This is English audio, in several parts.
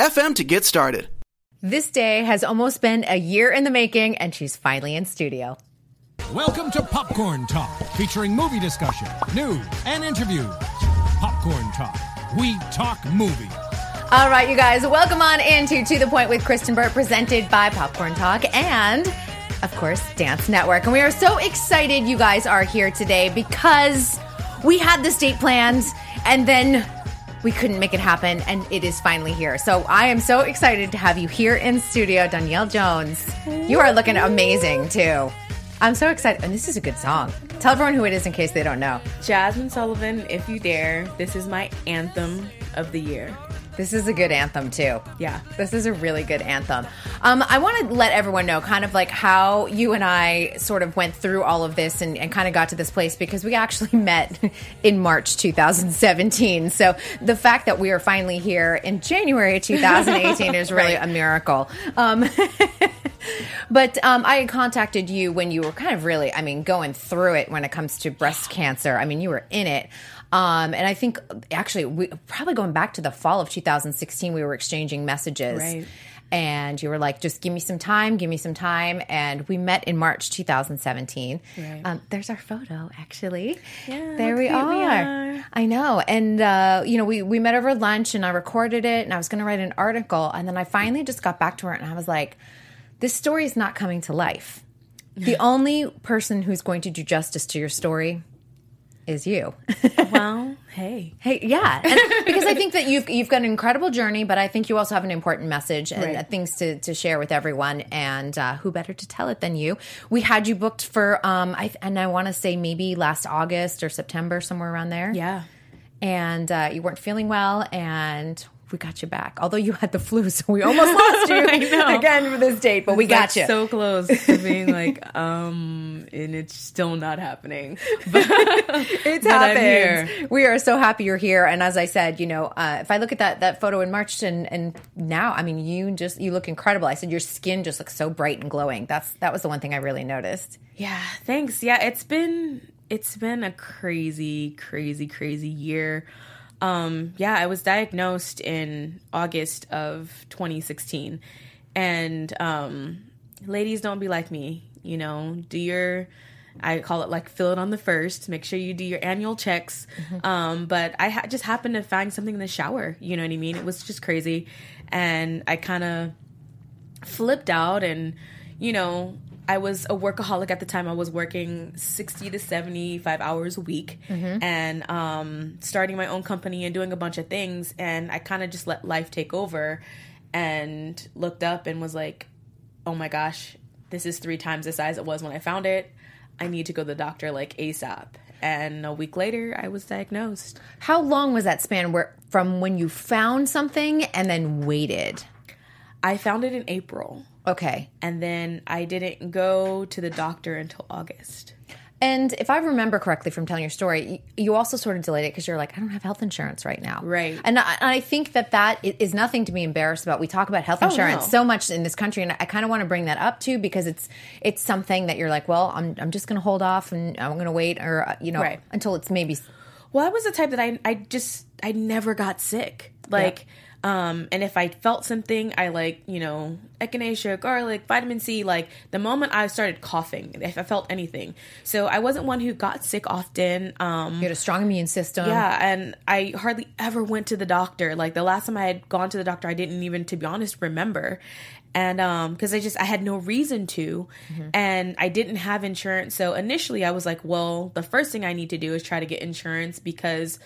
FM to get started. This day has almost been a year in the making, and she's finally in studio. Welcome to Popcorn Talk, featuring movie discussion, news, and interviews. Popcorn Talk. We talk movies. All right, you guys, welcome on into To the Point with Kristen Burt, presented by Popcorn Talk and, of course, Dance Network. And we are so excited you guys are here today because we had this date planned and then we couldn't make it happen, and it is finally here. So I am so excited to have you here in studio, Danielle Jones. You are looking amazing too. I'm so excited, and this is a good song. Tell everyone who it is in case they don't know. Jazmine Sullivan, if you dare. This is my anthem of the year. This is a good anthem too. Yeah. This is a really good anthem. Um, I want to let everyone know kind of like how you and I sort of went through all of this and, and kind of got to this place because we actually met in March 2017. So the fact that we are finally here in January 2018 is really right. a miracle. Um, but um, I contacted you when you were kind of really, I mean, going through it when it comes to breast cancer. I mean, you were in it. Um, and I think actually, we probably going back to the fall of 2016, we were exchanging messages. Right. And you were like, just give me some time, give me some time. And we met in March 2017. Right. Um, there's our photo, actually. Yeah, there we are. we are. I know. And, uh, you know, we, we met over lunch and I recorded it and I was going to write an article. And then I finally just got back to her and I was like, this story is not coming to life. The only person who's going to do justice to your story is you. well, hey, hey, yeah, and because I think that you've you've got an incredible journey, but I think you also have an important message and right. things to, to share with everyone. And uh, who better to tell it than you? We had you booked for, um, I, and I want to say maybe last August or September, somewhere around there. Yeah, and uh, you weren't feeling well, and we got you back. Although you had the flu, so we almost lost you again for this date, but we it's got like you. So close to being like, um, and it's still not happening. But, it's happening. We are so happy you're here. And as I said, you know, uh, if I look at that that photo in March and and now, I mean, you just you look incredible. I said your skin just looks so bright and glowing. That's that was the one thing I really noticed. Yeah, thanks. Yeah, it's been it's been a crazy, crazy, crazy year. Um, yeah, I was diagnosed in August of 2016. And um, ladies, don't be like me. You know, do your, I call it like fill it on the first. Make sure you do your annual checks. Mm-hmm. Um, but I ha- just happened to find something in the shower. You know what I mean? It was just crazy. And I kind of flipped out and, you know, I was a workaholic at the time. I was working 60 to 75 hours a week mm-hmm. and um, starting my own company and doing a bunch of things. And I kind of just let life take over and looked up and was like, oh my gosh, this is three times the size it was when I found it. I need to go to the doctor like ASAP. And a week later, I was diagnosed. How long was that span where from when you found something and then waited? I found it in April. Okay. And then I didn't go to the doctor until August. And if I remember correctly from telling your story, you also sort of delayed it because you're like, I don't have health insurance right now. Right. And I, and I think that that is nothing to be embarrassed about. We talk about health insurance oh, no. so much in this country, and I kind of want to bring that up too because it's it's something that you're like, well, I'm I'm just going to hold off and I'm going to wait, or uh, you know, right. until it's maybe. Well, I was the type that I I just I never got sick. Like. Yeah um, and if I felt something, I like, you know, echinacea, garlic, vitamin C, like the moment I started coughing, if I felt anything. So I wasn't one who got sick often. Um, you had a strong immune system. Yeah. And I hardly ever went to the doctor. Like the last time I had gone to the doctor, I didn't even, to be honest, remember. And um, because I just, I had no reason to. Mm-hmm. And I didn't have insurance. So initially I was like, well, the first thing I need to do is try to get insurance because,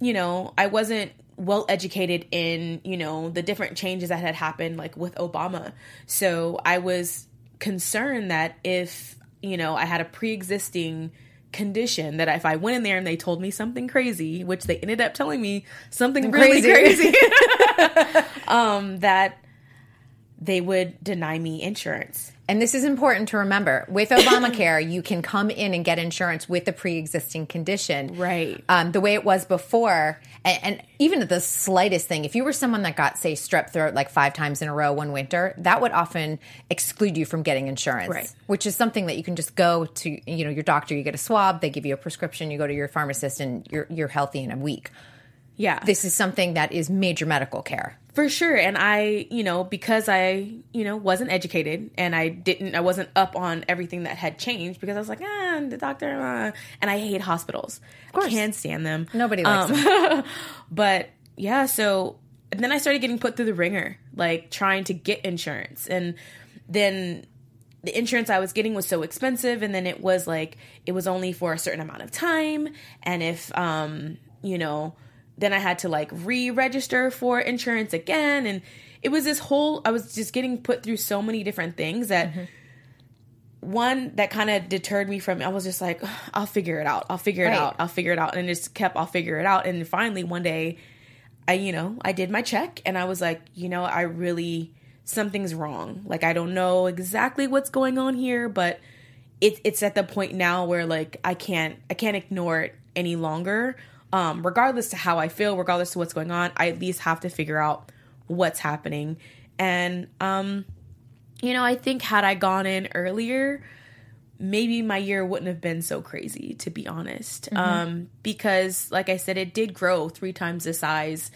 you know, I wasn't well educated in you know the different changes that had happened like with obama so i was concerned that if you know i had a pre-existing condition that if i went in there and they told me something crazy which they ended up telling me something really crazy, crazy um, that they would deny me insurance. And this is important to remember. With Obamacare, you can come in and get insurance with a pre-existing condition, Right. Um, the way it was before, and, and even the slightest thing. If you were someone that got, say, strep throat like five times in a row one winter, that would often exclude you from getting insurance. Right. Which is something that you can just go to, you know, your doctor. You get a swab, they give you a prescription. You go to your pharmacist, and you're you're healthy in a week. Yeah. This is something that is major medical care. For sure. And I, you know, because I, you know, wasn't educated and I didn't, I wasn't up on everything that had changed because I was like, ah, the doctor, uh, and I hate hospitals. Of course. I can't stand them. Nobody likes Um, But yeah, so then I started getting put through the ringer, like trying to get insurance. And then the insurance I was getting was so expensive and then it was like it was only for a certain amount of time and if um you know then I had to like re-register for insurance again and it was this whole I was just getting put through so many different things that mm-hmm. one that kind of deterred me from I was just like I'll figure it out. I'll figure it Right. out. I'll figure it out and it just kept I'll figure it out and finally one day I you know, I did my check and I was like, you know, I really something's wrong. Like I don't know exactly what's going on here, but it, it's at the point now where like I can't I can't ignore it any longer. Um, regardless to how I feel, regardless to what's going on, I at least have to figure out what's happening. And um, you know, I think had I gone in earlier, maybe my year wouldn't have been so crazy to be honest. Um because like i said it did grow three times the size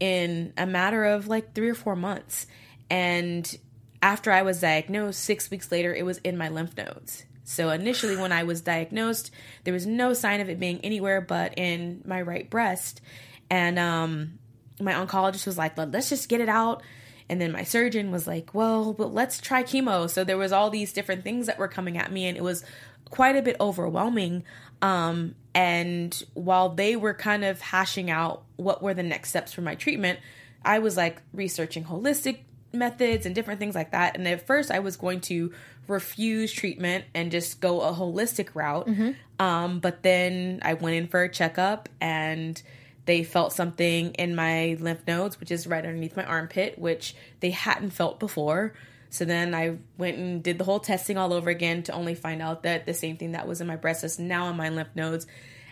in a matter of like three or four months. And after i was diagnosed six weeks later it was in my lymph nodes so initially when i was diagnosed there was no sign of it being anywhere but in my right breast and um my oncologist was like "Let- let's just get it out and then my surgeon was like, well, but let's try chemo. So there was all these different things that were coming at me and it was quite a bit overwhelming. Um, and while they were kind of hashing out what were the next steps for my treatment, I was like researching holistic methods and different things like that. And at first I was going to refuse treatment and just go a holistic route. Um, but then I went in for a checkup and they felt something in my lymph nodes, which is right underneath my armpit, which they hadn't felt before. So then I went and did the whole testing all over again to only find out that the same thing that was in my breast is now in my lymph nodes.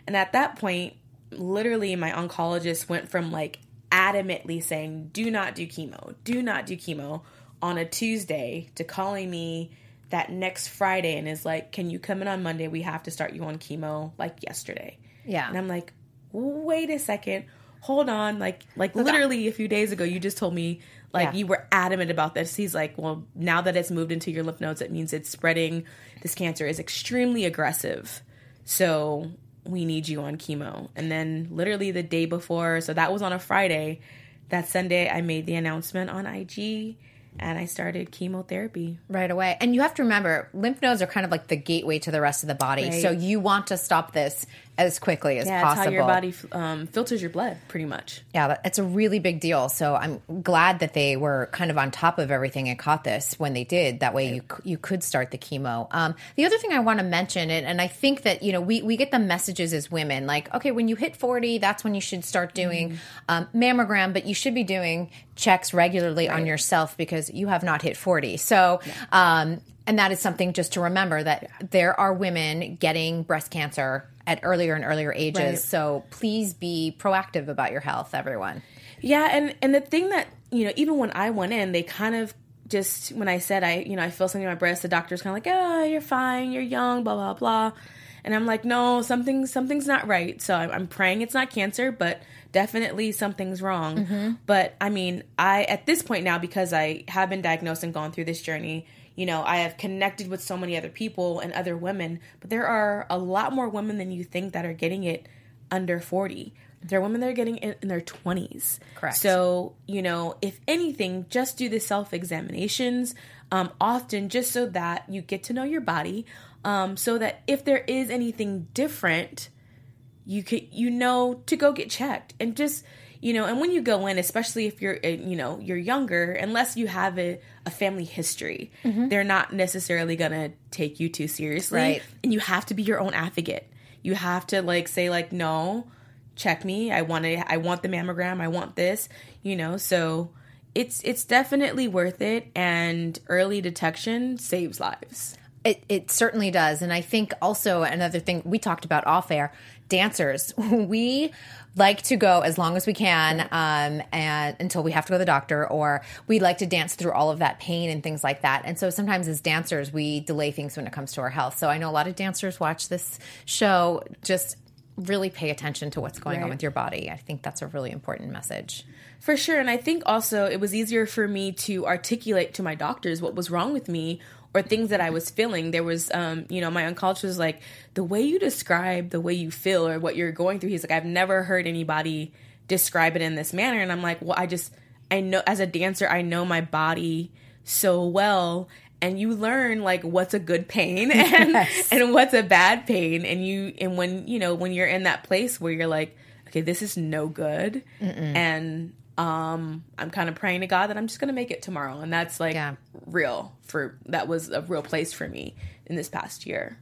And at that point, literally my oncologist went from like adamantly saying, do not do chemo, do not do chemo on a Tuesday to calling me that next Friday and is like, can you come in on Monday? We have to start you on chemo like yesterday. Yeah. And I'm like, wait a second, hold on. Like, like literally a few days ago, you just told me like Yeah. you were adamant about this. He's like, well, now that it's moved into your lymph nodes, it means it's spreading. This cancer is extremely aggressive. So we need you on chemo. And then literally the day before, so that was on a Friday. That Sunday, I made the announcement on IG and I started chemotherapy. right away. And you have to remember, lymph nodes are kind of like the gateway to the rest of the body. Right. So you want to stop this as quickly as Yeah, possible. that's how your body um, filters your blood, pretty much. Yeah, that- it's a really big deal. So I'm glad that they were kind of on top of everything and caught this when they did. That way, you you could start the chemo. Um, the other thing I want to mention, and, and I think that you know we we get the messages as women like, okay, when you hit 40, that's when you should start doing um, mammogram, but you should be doing checks regularly on yourself because you have not hit 40. So. Um, and that is something just to remember that there are women getting breast cancer at earlier and earlier ages. Right. So please be proactive about your health, everyone. Yeah, and and the thing that you know, even when I went in, they kind of just when I said I, you know, I feel something in my breast, the doctor's kind of like, "Oh, you're fine, you're young, blah blah blah," and I'm like, "No, something something's not right." So I'm, I'm praying it's not cancer, but definitely something's wrong. Mm-hmm. But I mean, I at this point now because I have been diagnosed and gone through this journey. You know, I have connected with so many other people and other women, but there are a lot more women than you think that are getting it under 40. There are women that are getting it in their 20s. Correct. So, you know, if anything, just do the self examinations um, often just so that you get to know your body. Um, so that if there is anything different, you could you know to go get checked and just you know and when you go in especially if you're uh, you know you're younger unless you have a, a family history they're not necessarily gonna take you too seriously Right. and you have to be your own advocate you have to like say like no check me. I want to I want the mammogram. I want this, you know. So it's it's definitely worth it and early detection saves lives. It, it certainly does. And I think also another thing we talked about off air dancers. We like to go as long as we can um, and until we have to go to the doctor, or we like to dance through all of that pain and things like that. And so sometimes as dancers, we delay things when it comes to our health. So I know a lot of dancers watch this show. Just really pay attention to what's going on with your body. I think that's a really important message. For sure. And I think also it was easier for me to articulate to my doctors what was wrong with me or things that I was feeling. There was, um, you know, my oncologist was like, the way you describe the way you feel or what you're going through, he's like, I've never heard anybody describe it in this manner. And I'm like, well, I just, I know as a dancer, I know my body so well. And you learn like what's a good pain and, and what's a bad pain. And you, and when, you know, when you're in that place where you're like, okay, this is no good. And um I'm kind of praying to God that I'm just going to make it tomorrow. And that's like Yeah. real for that was a real place for me in this past year.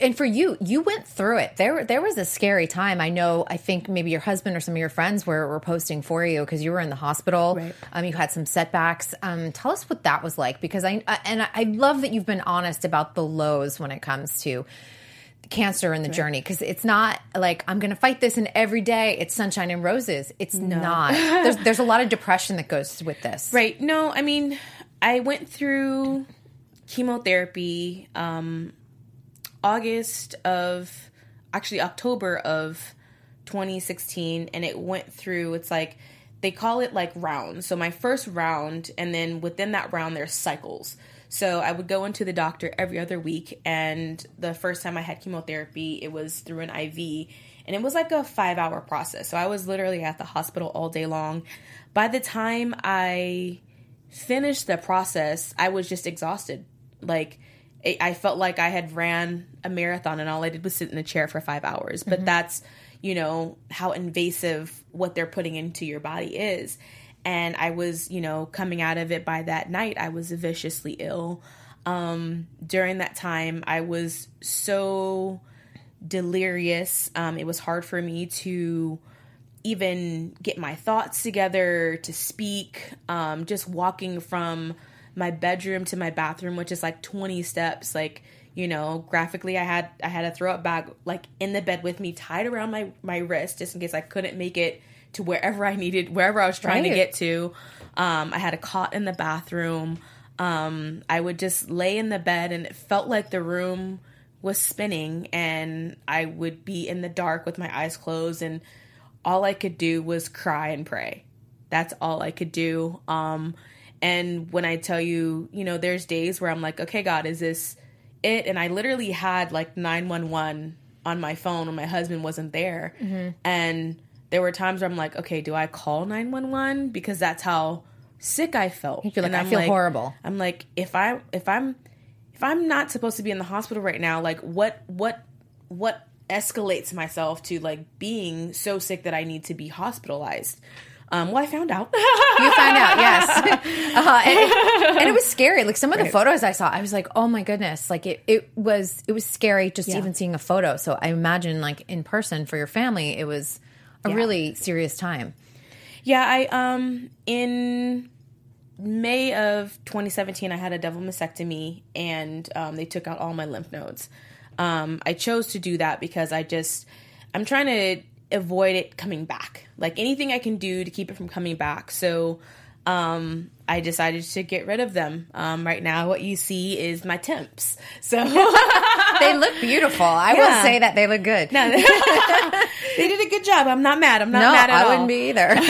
And for you, you went through it. There, there was a scary time. I know. I think maybe your husband or some of your friends were, were posting for you because you were in the hospital. Right. Um, you had some setbacks. Um, tell us what that was like because I I- and I love that you've been honest about the lows when it comes to cancer and the journey because it's not like I'm going to fight this and every day it's sunshine and roses. It's not. There's there's a lot of depression that goes with this. Right. No, I mean, I went through chemotherapy um August of actually October of 2016 and it went through it's like they call it like rounds. So my first round and then within that round there's cycles. So I would go into the doctor every other week and the first time I had chemotherapy it was through an IV and it was like a 5-hour process. So I was literally at the hospital all day long. By the time I finished the process, I was just exhausted. Like it, I felt like I had ran a marathon and all I did was sit in a chair for five hours. But mm-hmm. that's you know how invasive what they're putting into your body is. And I was you know coming out of it by that night. I was viciously ill. Um, during that time, I was so delirious. Um, it was hard for me to even get my thoughts together to speak um just walking from my bedroom to my bathroom which is like 20 steps like you know graphically i had i had a throw up bag like in the bed with me tied around my my wrist just in case i couldn't make it to wherever i needed wherever i was trying to get to um i had a cot in the bathroom um i would just lay in the bed and it felt like the room was spinning and i would be in the dark with my eyes closed and all I could do was cry and pray. That's all I could do. Um, and when I tell you, you know, there's days where I'm like, okay, God, is this it? And I literally had like 911 on my phone when my husband wasn't there. And there were times where I'm like, okay, do I call 911? Because that's how sick I felt. You're like, And I I'm feel horrible. I'm like, if I if I'm if I'm not supposed to be in the hospital right now, like what what what escalates myself to like being so sick that I need to be hospitalized? Um, well, I found out. You found out, yes. Uh, and, it, and it was scary. Like some of the photos I saw, I was like, "Oh my goodness!" Like it, it was, it was scary just Yeah. even seeing a photo. So I imagine, like in person for your family, it was a really serious time. Yeah, I um in May of 2017 I had a double mastectomy and um, they took out all my lymph nodes. Um, I chose to do that because I just I'm trying to avoid it coming back. Like anything I can do to keep it from coming back. So um, I decided to get rid of them. Um, right now, what you see is my temps. So They look beautiful. I will say that they look good. No, they did a good job. I'm not mad. I'm not mad at I all. wouldn't be either.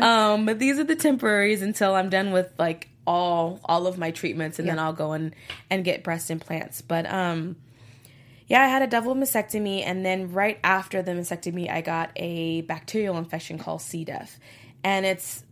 Um, but these are the temporaries until I'm done with like all all of my treatments, and then I'll go and and get breast implants. But um, yeah, I had a double mastectomy, and then right after the mastectomy, I got a bacterial infection called C. diff, and it's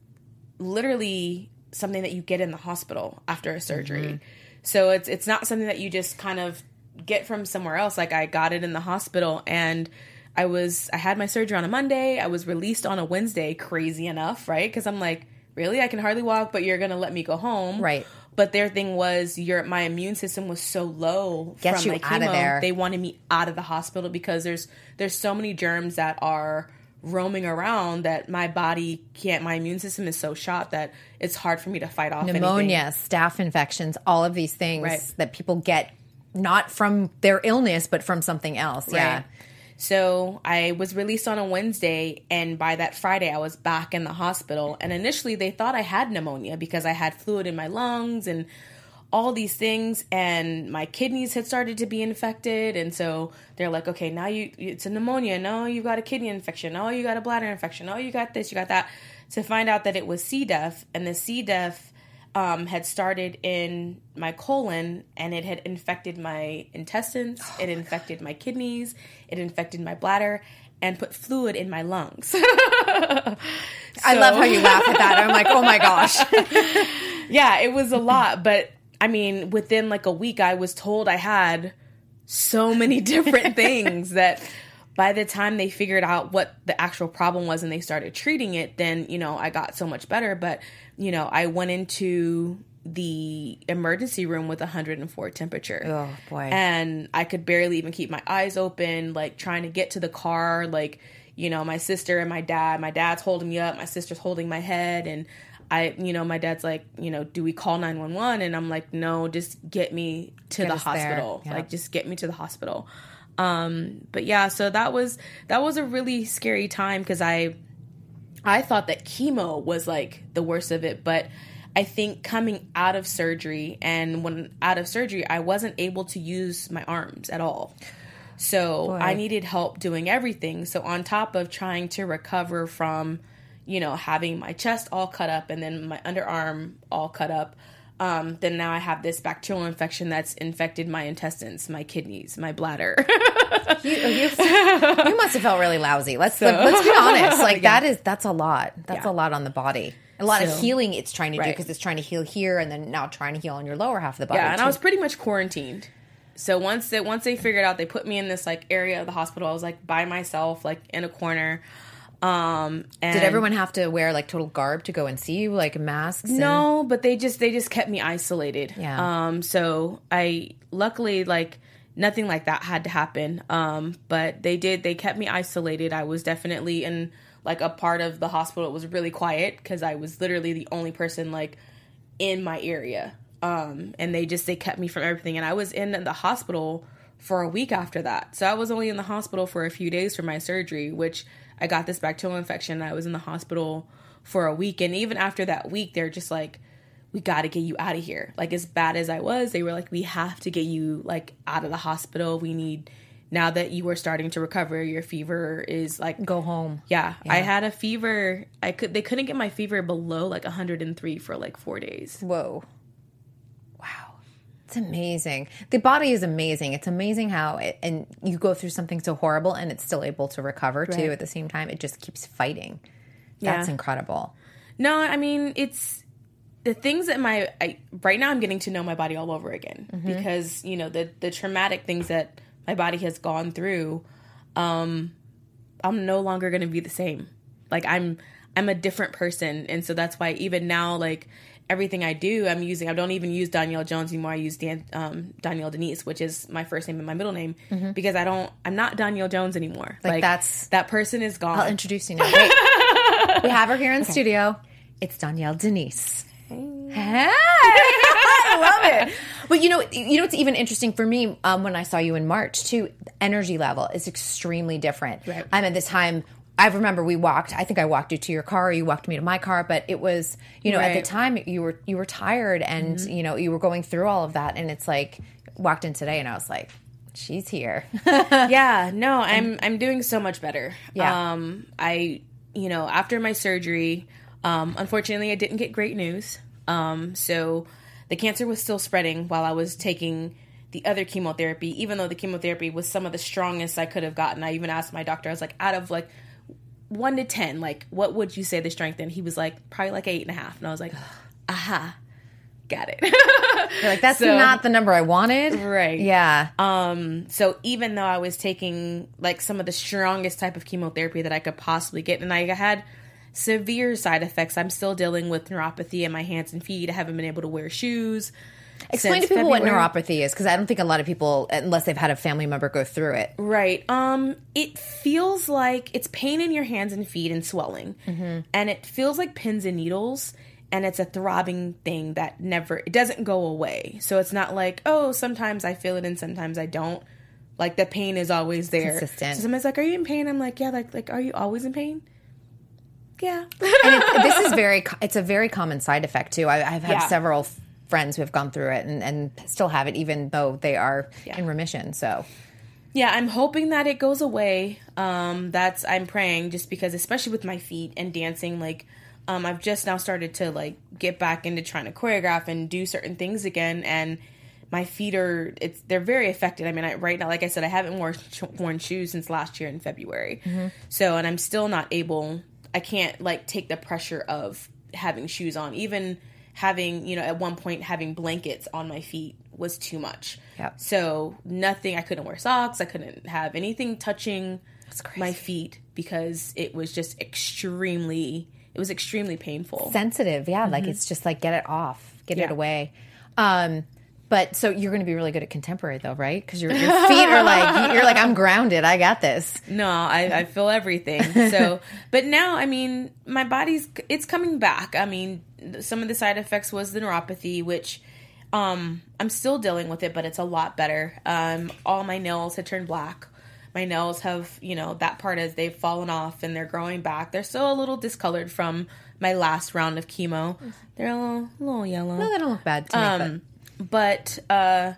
literally something that you get in the hospital after a surgery. Mm-hmm. So it's it's not something that you just kind of get from somewhere else. Like I got it in the hospital and I was I had my surgery on a Monday. I was released on a Wednesday, crazy enough, right? Cuz I'm like, really? I can hardly walk, but you're going to let me go home. Right. But their thing was your my immune system was so low Get from you my out chemo. of there. They wanted me out of the hospital because there's there's so many germs that are roaming around that my body can't my immune system is so shot that it's hard for me to fight off Pneumonia, anything. staph infections, all of these things Right. that people get not from their illness, but from something else. Yeah. So I was released on a Wednesday, and by that Friday, I was back in the hospital. And initially, they thought I had pneumonia because I had fluid in my lungs and all these things, and my kidneys had started to be infected. And so they're like, "Okay, now you it's a pneumonia. No, you got a kidney infection. Oh, you got a bladder infection. Oh, you got this. You got that." To find out that it was C. diff, and the C. diff um, had started in my colon and it had infected my intestines, it infected my kidneys, it infected my bladder, and put fluid in my lungs. I love how you laugh at that. I'm like, oh my gosh. yeah, it was a lot, but I mean, within like a week, I was told I had so many different things that by the time they figured out what the actual problem was and they started treating it, then, you know, I got so much better. But, you know, I went into the emergency room with 104 temperature. Oh, boy. And I could barely even keep my eyes open, like trying to get to the car. Like, you know, my sister and my dad, my dad's holding me up, my sister's holding my head. And I, you know, my dad's like, you know, do we call 911? And I'm like, no, just get me to Get the hospital. Yeah. Like, just get me to the hospital. Um, but yeah, so that was, that was a really scary time because I, I thought that chemo was like the worst of it, but I think coming out of surgery and when out of surgery, I wasn't able to use my arms at all. So Boy. I needed help doing everything. So on top of trying to recover from, you know, having my chest all cut up and then my underarm all cut up, um, then now I have this bacterial infection that's infected my intestines, my kidneys, my bladder. you, you, you must have felt really lousy. Let's let, us be honest. Like Yeah. that is that's a lot. That's Yeah. a lot on the body. A lot of healing it's trying to do because it's trying to heal here and then now trying to heal on your lower half of the body. Yeah, and too. I was pretty much quarantined. So once they once they figured out, they put me in this like area of the hospital. I was like by myself, like in a corner. Um, and Did everyone have to wear like total garb to go and see you, like masks? and- No, but they just they just kept me isolated. Yeah. Um. So I luckily like nothing like that had to happen. Um. But they did. They kept me isolated. I was definitely in like a part of the hospital. It was really quiet because I was literally the only person like in my area. Um. And they just they kept me from everything. And I was in the hospital for a week after that. So I was only in the hospital for a few days for my surgery, which I got this bacterial infection. I was in the hospital for a week. And even after that week, they're just like, we got to get you out of here. Like, as bad as I was, they were like, we have to get you like out of the hospital. We need, now that you are starting to recover, your fever is like, go home. yeah, I had a fever. I could, they couldn't get my fever below like 103 for like four days. Whoa. It's amazing. The body is amazing. It's amazing how it, and you go through something so horrible and it's still able to recover too at the same time. It just keeps fighting. That's Yeah. incredible. No, I mean it's the things that my I, right now I'm getting to know my body all over again because you know the the traumatic things that my body has gone through. Um, I'm no longer going to be the same. Like I'm I'm a different person, and so that's why even now like. Everything I do, I'm using. I don't even use Danielle Jones anymore. I use Dan, um, Danielle Denise, which is my first name and my middle name, because I don't. I'm not Danielle Jones anymore. Like, that's- that person is gone. I'll introduce you now. Wait. we have her here in studio. It's Danielle Denise. Hey. I love it. But you know, you know what's even interesting for me um, when I saw you in March too. Energy level is extremely different. Right. I'm at this time. I remember we walked. I think I walked you to your car. or You walked me to my car. But it was, you know, at the time you were you were tired and you know you were going through all of that. And it's like walked in today, and I was like, she's here. yeah no i'm i'm doing so much better Yeah. um i you know after my surgery um unfortunately i didn't get great news um so the cancer was still spreading while i was taking the other chemotherapy even though the chemotherapy was some of the strongest i could have gotten i even asked my doctor i was like out of like one to ten like what would you say the strength and he was like probably like eight and a half and i was like aha got it You're like that's So- not the number I wanted. Right. Yeah. Um, so even though I was taking like some of the strongest type of chemotherapy that I could possibly get, and I had severe side effects. I'm still dealing with neuropathy in my hands and feet. I haven't been able to wear shoes. Explain to people February. what neuropathy is, because I don't think a lot of people, unless they've had a family member go through it. Right. Um it feels like it's pain in your hands and feet and swelling. And it feels like pins and needles and it's a throbbing thing that never it doesn't go away. So it's not like, "Oh, sometimes I feel it and sometimes I don't." Like the pain is always there. Consistent. So somebody's like, "Are you in pain?" I'm like, "Yeah." Like, like, are you always in pain? Yeah. and it, this is very it's a very common side effect too I, i've had Yeah. several friends who have gone through it and, and still have it even though they are Yeah. in remission so yeah, I'm hoping that it goes away. Um, that's I'm praying just because, especially with my feet and dancing, like um, I've just now started to like get back into trying to choreograph and do certain things again, and my feet are it's they're very affected. I mean, I, right now, like I said, I haven't worn worn shoes since last year in February, so and I'm still not able. I can't like take the pressure of having shoes on, even having you know at one point having blankets on my feet was too much. Yep. So nothing. I couldn't wear socks. I couldn't have anything touching my feet because it was just extremely. It was extremely painful. sensitive yeah like it's just like get it off get it Mm-hmm. Away um but so you're going to be really good at contemporary though right because your, your feet are like you're like i'm grounded i got this No, I, I feel everything. So, but now, I mean, my body's it's coming back. I mean, some of the side effects was the neuropathy, which um I'm still dealing with it, but it's a lot better. Um, all my nails had turned black. My nails have, you know, that part as they've fallen off and they're growing back. They're still a little discolored from my last round of chemo. They're a little, little yellow no they don't look bad to me um, but uh,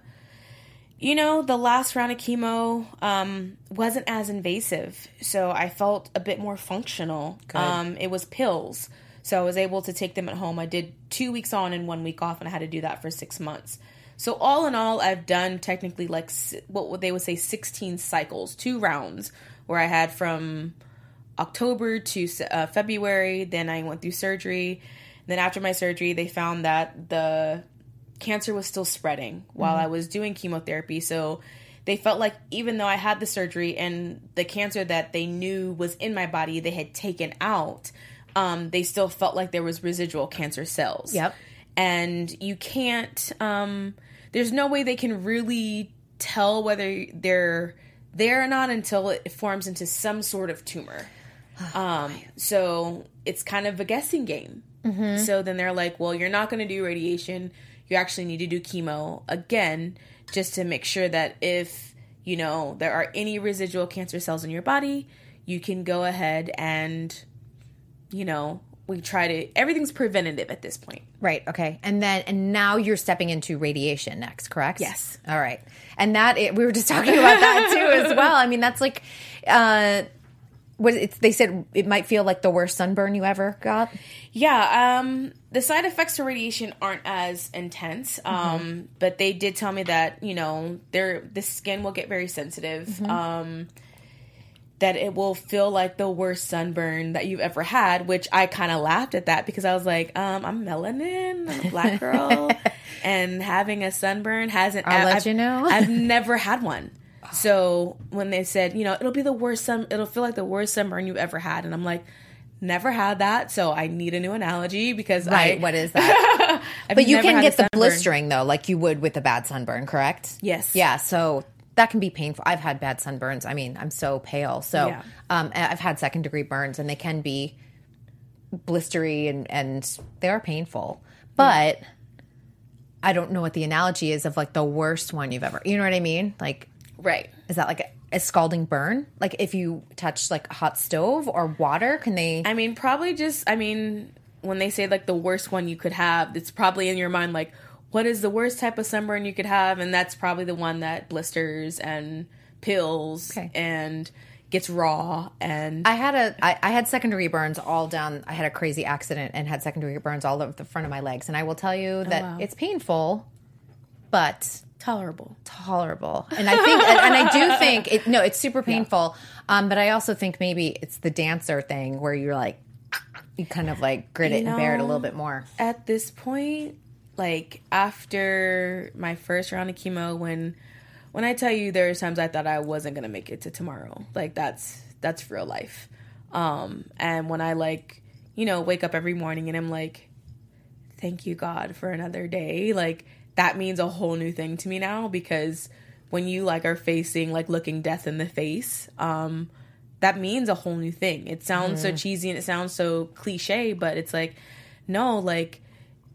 you know, the last round of chemo um, wasn't as invasive, so I felt a bit more functional. Um, it was pills, so I was able to take them at home. I did two weeks on and one week off, and I had to do that for six months. So all in all, I've done technically like what they would say sixteen cycles, two rounds, where I had from October to uh, February. Then I went through surgery. Then after my surgery, they found that the cancer was still spreading while I was doing chemotherapy. So they felt like even though I had the surgery and the cancer that they knew was in my body, they had taken out. Um, they still felt like there was residual cancer cells. Yep. And you can't. Um, there's no way they can really tell whether they're there or not until it forms into some sort of tumor. Um, so it's kind of a guessing game. So then they're like, well, you're not going to do radiation. You actually need to do chemo again just to make sure that if, you know, there are any residual cancer cells in your body, you can go ahead and, you know, we try to, everything's preventative at this point. Right. Okay. And then and now you're stepping into radiation next, correct? Yes. All right. And that it, we were just talking about that too as well. I mean, that's like uh what it's they said it might feel like the worst sunburn you ever got. Yeah, um, the side effects to radiation aren't as intense, um, but they did tell me that you know, their the skin will get very sensitive. Um, that it will feel like the worst sunburn that you've ever had, which I kind of laughed at that because I was like, um, I'm melanin, I'm a black girl, and having a sunburn hasn't. I'll let I've- you know. I've never had one. So when they said, you know, it'll be the worst sun, it'll feel like the worst sunburn you've ever had, and I'm like, never had that, so I need a new analogy because Right. I, what is that? But you can get the blistering though, like you would with a bad sunburn, correct? Yes. Yeah. So that can be painful. I've had bad sunburns. I mean, I'm so pale. So Yeah. um, I've had second degree burns, and they can be blistery and and they are painful. But I don't know what the analogy is of like the worst one you've ever. You know what I mean? Like, Right. is that like a, a scalding burn? Like if you touch like a hot stove or water, can they? I mean, probably just. I mean, when they say like the worst one you could have, it's probably in your mind like, what is the worst type of sunburn you could have, and that's probably the one that blisters and pills Okay. and gets raw and I had a I, I had secondary burns all down. I had a crazy accident and had secondary burns all over the front of my legs. And I will tell you oh, that wow. it's painful, but tolerable. tolerable. And I think, and, and I do think it. No, it's super painful. Um, but I also think maybe it's the dancer thing where you're like, you kind of like grit it You and bear it a little bit more. at this point, like after my first round of chemo, when when I tell you there's times I thought I wasn't gonna make it to tomorrow, like that's that's real life. Um, and when I like, you know, wake up every morning and I'm like, thank you, God, for another day. Like, that means a whole new thing to me now because when you like are facing like looking death in the face, um, that means a whole new thing. It sounds so cheesy and it sounds so cliche, but it's like, no, like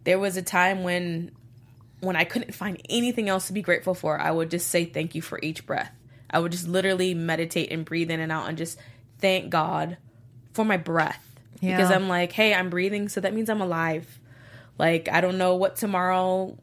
there was a time when when I couldn't find anything else to be grateful for, I would just say thank you for each breath. I would just literally meditate and breathe in and out and just thank God for my breath. Yeah. Because I'm like, hey, I'm breathing, so that means I'm alive. Like I don't know what tomorrow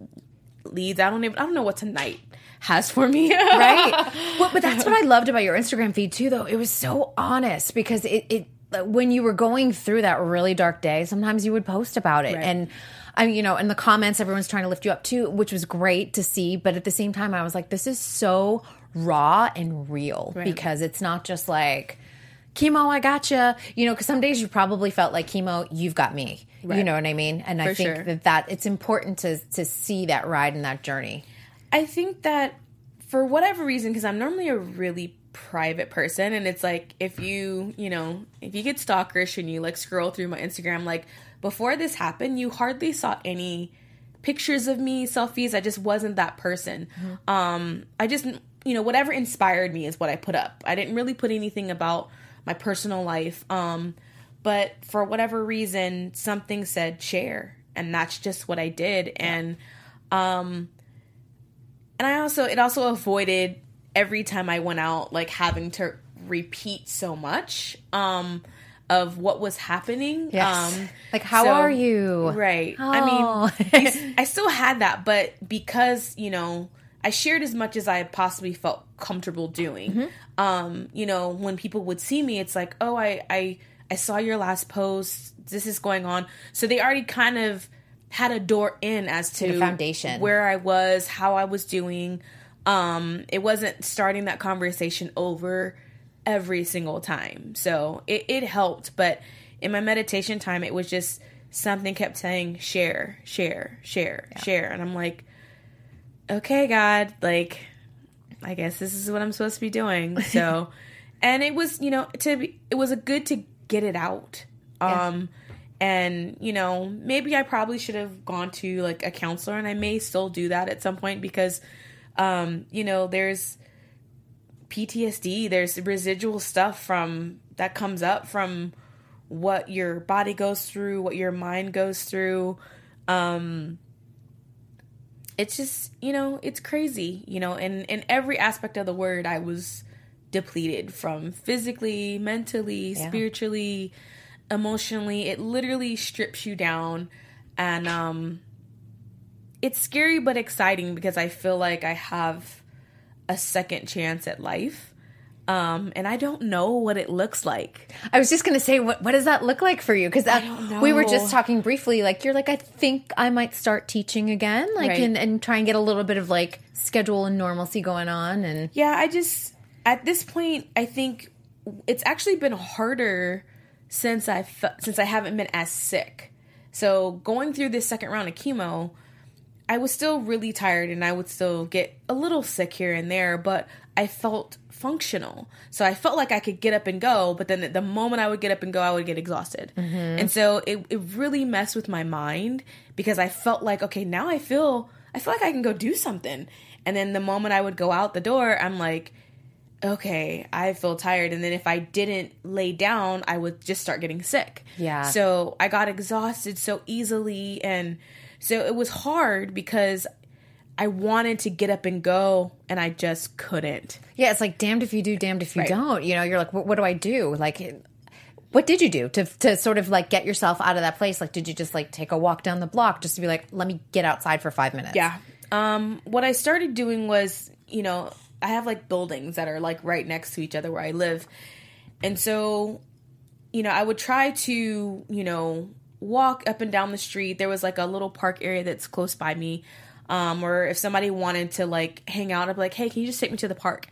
leads. I don't even I don't know what tonight has for me. right well, but that's what i loved about your instagram feed too though it was so honest because it, it when you were going through that really dark day sometimes you would post about it Right. and i you know in the comments everyone's trying to lift you up too which was great to see but at the same time i was like this is so raw and real because it's not just like chemo i gotcha you know because some days you probably felt like chemo you've got me you know what i mean and i think sure. that that it's important to to see that ride and that journey I think that for whatever reason, because I'm normally a really private person, and it's like if you, you know, if you get stalkerish and you like scroll through my Instagram, like before this happened, you hardly saw any pictures of me, selfies. I just wasn't that person. Um, I just, you know, whatever inspired me is what I put up. I didn't really put anything about my personal life. Um, but for whatever reason, something said share, and that's just what I did. And um, and I also it also avoided every time I went out like having to repeat so much um of what was happening. Yes. Um Like, how so- are you? Right. Oh. I mean, I still had that, but because, you know, I shared as much as I possibly felt comfortable doing. Mm-hmm. Um, you know, when people would see me, it's like, "Oh, I I I saw your last post. This is going on." So they already kind of had a door in as to The foundation. where I was, how I was doing. Um, it wasn't starting that conversation over every single time. So it, it helped. But in my meditation time, it was just something kept saying, share, share, share, share. And I'm like, okay, God, like, I guess this is what I'm supposed to be doing. So, and it was, you know, to be, it was a good to get it out. Um, and you know, maybe I probably should have gone to like a counselor, and I may still do that at some point because, um, you know, there's PTSD, there's residual stuff from that comes up from what your body goes through, what your mind goes through. Um, it's just you know it's crazy you know in in every aspect of the word i was depleted from physically mentally spiritually emotionally. It literally strips you down. And um it's scary but exciting because i feel like i have a second chance at life um and i don't know what it looks like I was just gonna say, what what does that look like for you? Because we were just talking briefly. Like you're like, I think I might start teaching again, like Right. and and try and get a little bit of like schedule and normalcy going on. And Yeah, I just at this point I think it's actually been harder since I fe- since I haven't been as sick. So going through this second round of chemo, I was still really tired and I would still get a little sick here and there, but I felt functional. So I felt like I could get up and go, but then the moment I would get up and go, I would get exhausted. Mm-hmm. And so it, it really messed with my mind because I felt like, okay, now I feel I feel like I can go do something. And then the moment I would go out the door, I'm like, okay, I feel tired. And then if I didn't lay down, I would just start getting sick. Yeah. So I got exhausted so easily. And so it was hard because I wanted to get up and go and I just couldn't. yeah, it's like damned if you do, damned if you Right. don't. You know, you're like, what, what do I do? Like, what did you do to to sort of like get yourself out of that place? Like, did you just like take a walk down the block just to be like, let me get outside for five minutes? Yeah. Um, what I started doing was, you know, I have like buildings that are like right next to each other where I live. And so, you know, I would try to, you know, walk up and down the street. There was like a little park area that's close by me. Um, or if somebody wanted to like hang out, I'd be like, hey, can you just take me to the park?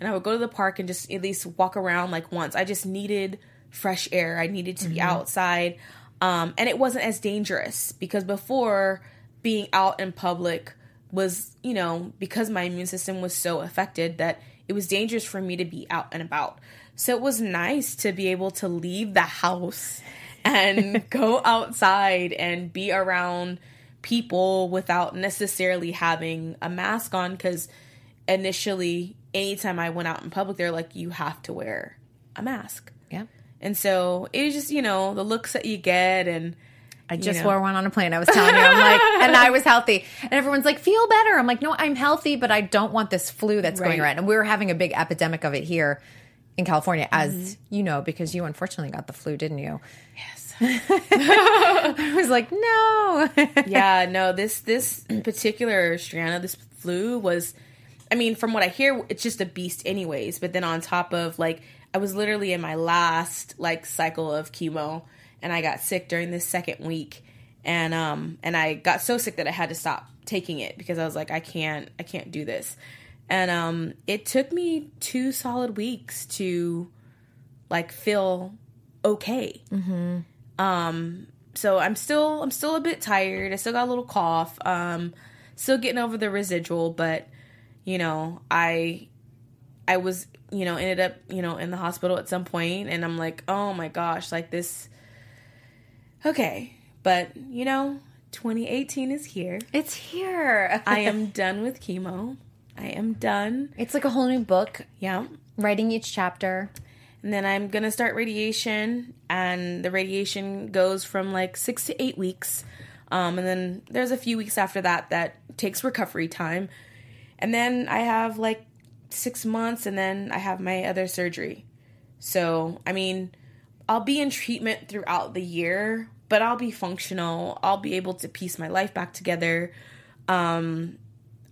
And I would go to the park and just at least walk around like once. I just needed fresh air. I needed to be outside. Um, and it wasn't as dangerous because before being out in public was, you know, because my immune system was so affected that it was dangerous for me to be out and about. So it was nice to be able to leave the house and go outside and be around people without necessarily having a mask on because initially anytime I went out in public they're like you have to wear a mask. Yeah. And so it was just, you know, the looks that you get and I just know. wore one on a plane. I was telling you, I'm like, and I was healthy. And everyone's like, feel better. I'm like, no, I'm healthy, but I don't want this flu that's going around. And we were having a big epidemic of it here in California, as Mm-hmm. you know, because you unfortunately got the flu, didn't you? Yes. I was like, no. yeah, no, this this particular strand of this flu was I mean, from what I hear, it's just a beast anyways. But then on top of like I was literally in my last like cycle of chemo and I got sick during this second week. And um and I got so sick that I had to stop taking it because I was like, I can't I can't do this. And um it took me two solid weeks to like feel okay. So I'm still I'm still a bit tired. I still got a little cough. Um still getting over the residual, but you know, I I was, you know, ended up, you know, in the hospital at some point and I'm like, "Oh my gosh, like this Okay, but you know, 2018 is here. it's here. I am done with chemo. I am done. it's like a whole new book, Yeah. writing each chapter. And then I'm gonna start radiation, and the radiation goes from like six to eight weeks. Um, and then there's a few weeks after that that takes recovery time. And then I have like six months, and then I have my other surgery. So, I mean, I'll be in treatment throughout the year, but I'll be functional. I'll be able to piece my life back together. Um,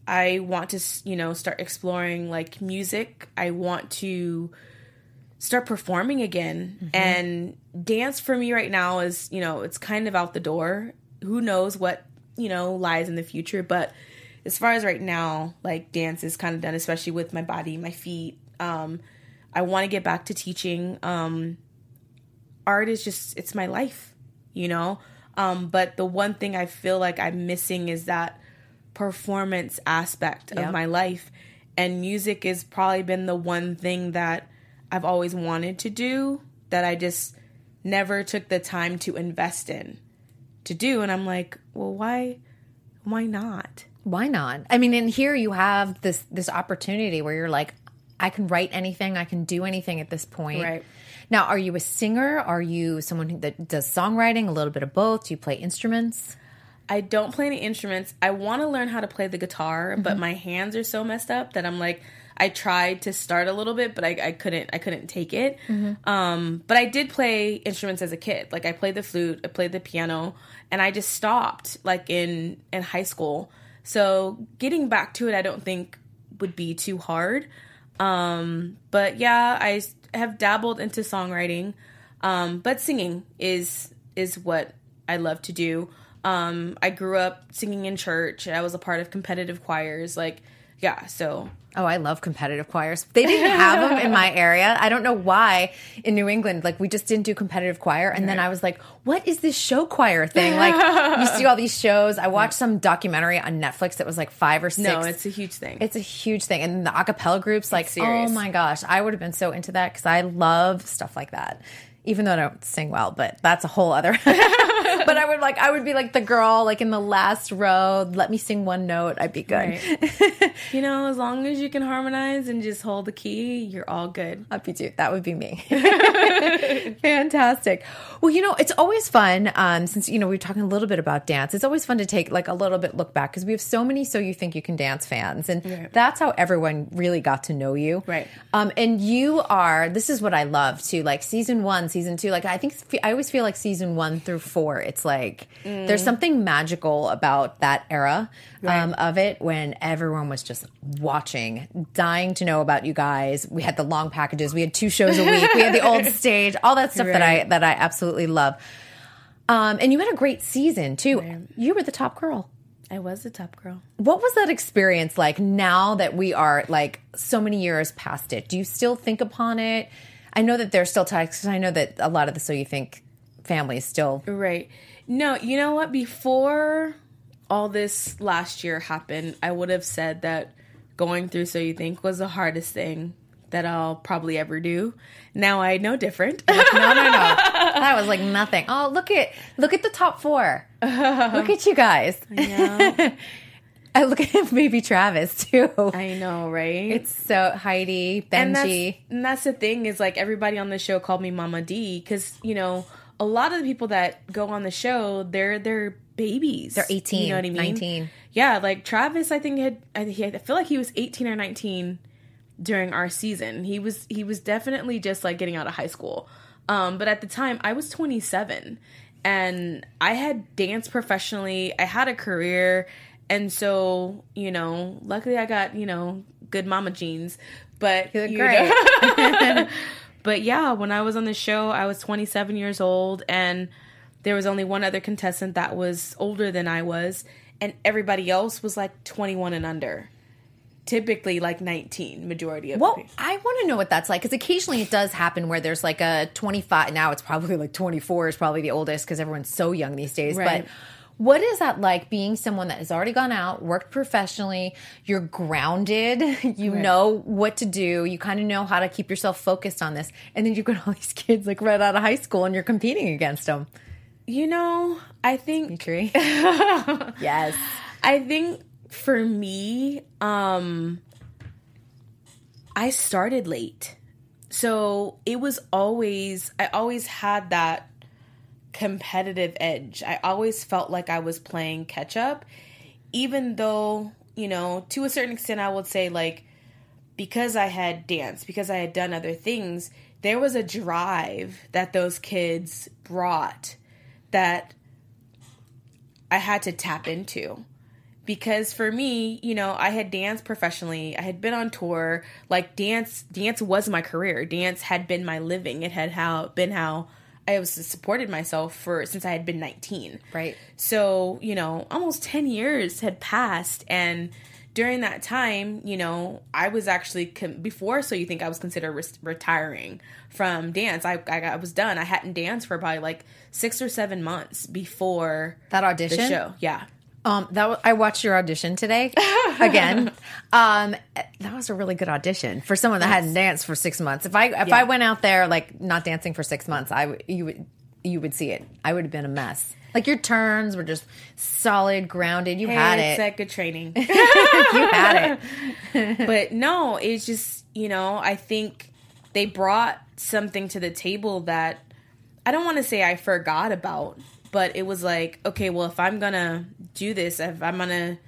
I want to, you know, start exploring like music. I want to start performing again. And dance for me right now is, you know, it's kind of out the door. Who knows what, you know, lies in the future. But as far as right now, like dance is kind of done, especially with my body, my feet. Um, I want to get back to teaching. Um, art is just, it's my life, you know? Um, but the one thing I feel like I'm missing is that performance aspect Yep. of my life. And music has probably been the one thing that I've always wanted to do that I just never took the time to invest in to do. And I'm like, well, why, why not? Why not? I mean, in here you have this this opportunity where you're like, I can write anything, I can do anything at this point. Right. Now, are you a singer? Are you someone who- that does songwriting? A little bit of both? Do you play instruments? I don't play any instruments. I want to learn how to play the guitar, but mm-hmm. my hands are so messed up that I'm like, I tried to start a little bit, but I, I couldn't. I couldn't take it. Um, but I did play instruments as a kid. Like I played the flute, I played the piano, and I just stopped like in in high school. So getting back to it, I don't think would be too hard. Um, but yeah, I have dabbled into songwriting, um, but singing is is what I love to do. Um, I grew up singing in church. I was a part of competitive choirs. Like, yeah, so Oh, I love competitive choirs. They didn't have them in my area. I don't know why in New England, like we just didn't do competitive choir. And then I was like, what is this show choir thing? Like you see all these shows. I watched some documentary on Netflix that was like five or six. no, it's a huge thing. It's a huge thing. And the acapella groups, like, oh my gosh, I would have been so into that because I love stuff like that. Even though I don't sing well, but that's a whole other. but I would like, I would be like the girl, like in the last row. Let me sing one note. I'd be good. you know, as long as you can harmonize and just hold the key, you're all good. I'd be too. That would be me. Fantastic. Well, you know, it's always fun. Um, since you know we're talking a little bit about dance, it's always fun to take like a little bit look back because we have so many "So You Think You Can Dance" fans, and Right. that's how everyone really got to know you. Right. Um, and you are. This is what I love too. Like season one, season two. Like I think I always feel like season one through four. It's like there's something magical about that era um, of it when everyone was just watching, dying to know about you guys. We had the long packages. We had two shows a week. We had the old stage. All that stuff that I that I absolutely love. Um, and you had a great season too. You were the top girl. I was the top girl. What was that experience like now that we are like so many years past it? Do you still think upon it? I know that there's still texts. I know that a lot of the So You Think family still. Right. No, you know what? Before all this last year happened, I would have said that going through So You Think was the hardest thing that I'll probably ever do. Now I know different. no, no, no. That was like nothing. Oh, look at look at the top four. look at you guys. I look at maybe Travis too. I know, right? It's so Heidi, and that's, Benji. and that's the thing is like everybody on the show called me Mama D because you know a lot of the people that go on the show they're they're babies. They're 18, You know what I mean? 19. Yeah, like Travis, I think had I, he, I feel like he was eighteen or nineteen during our season. He was he was definitely just like getting out of high school. Um, but at the time, I was twenty seven, and I had danced professionally. I had a career, and so you know, luckily I got you know good mama genes. But You look great. but yeah, when I was on the show, I was 27 years old, and there was only one other contestant that was older than I was, and everybody else was like 21 and under. Typically, like 19, majority of Well, the people. I want to know what that's like because occasionally it does happen where there's like a 25. Now it's probably like 24 is probably the oldest because everyone's so young these days. Right. But what is that like being someone that has already gone out, worked professionally? You're grounded. You know what to do. You kind of know how to keep yourself focused on this. And then you've got all these kids like right out of high school and you're competing against them. You know, I think yes. I think for me, um I started late. So it was always I always had that competitive edge. I always felt like I was playing catch up even though, you know, to a certain extent I would say like because I had danced, because I had done other things, there was a drive that those kids brought that I had to tap into. Because for me, you know, I had danced professionally. I had been on tour. Like dance dance was my career. Dance had been my living. It had how been how I was supported myself for since I had been 19. Right. So, you know, almost 10 years had passed. And during that time, you know, I was actually, com- before So You Think I was considered res- retiring from dance. I, I, I was done. I hadn't danced for probably like six or seven months before That the audition? show. Yeah. Um, that I watched your audition today again. um, that was a really good audition for someone that hadn't danced for six months. If I if Yeah. I went out there like not dancing for six months, I you would you would see it. I would have been a mess. Like your turns were just solid, grounded. You had it's it. that good training. you had it. but no, it's just, you know, I think they brought something to the table that I don't want to say I forgot about, but it was like, okay, well, if I'm going to do this, if I'm to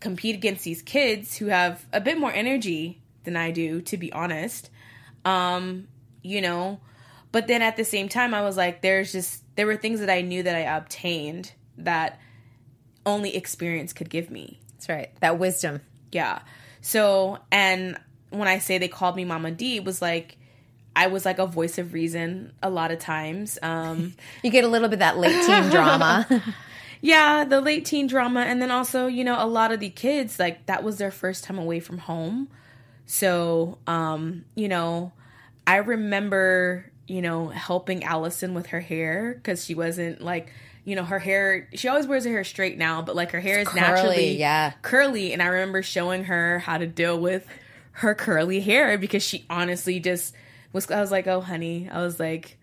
compete against these kids who have a bit more energy than I do, to be honest, um, you know, but then at the same time, I was like, there's just, there were things that I knew that I obtained that only experience could give me. That's right. That wisdom. Yeah. So, and when I say they called me Mama D, it was like I was like a voice of reason a lot of times. Um, You get a little bit of that late teen drama. yeah, the late teen drama, and then also, you know, a lot of the kids like that was their first time away from home. So, um, you know, I remember, you know, helping Allison with her hair because she wasn't like. You know, her hair, she always wears her hair straight now, but like her hair is curly, naturally yeah. curly and I remember showing her how to deal with her curly hair because she honestly just was I was like, "Oh, honey." I was like,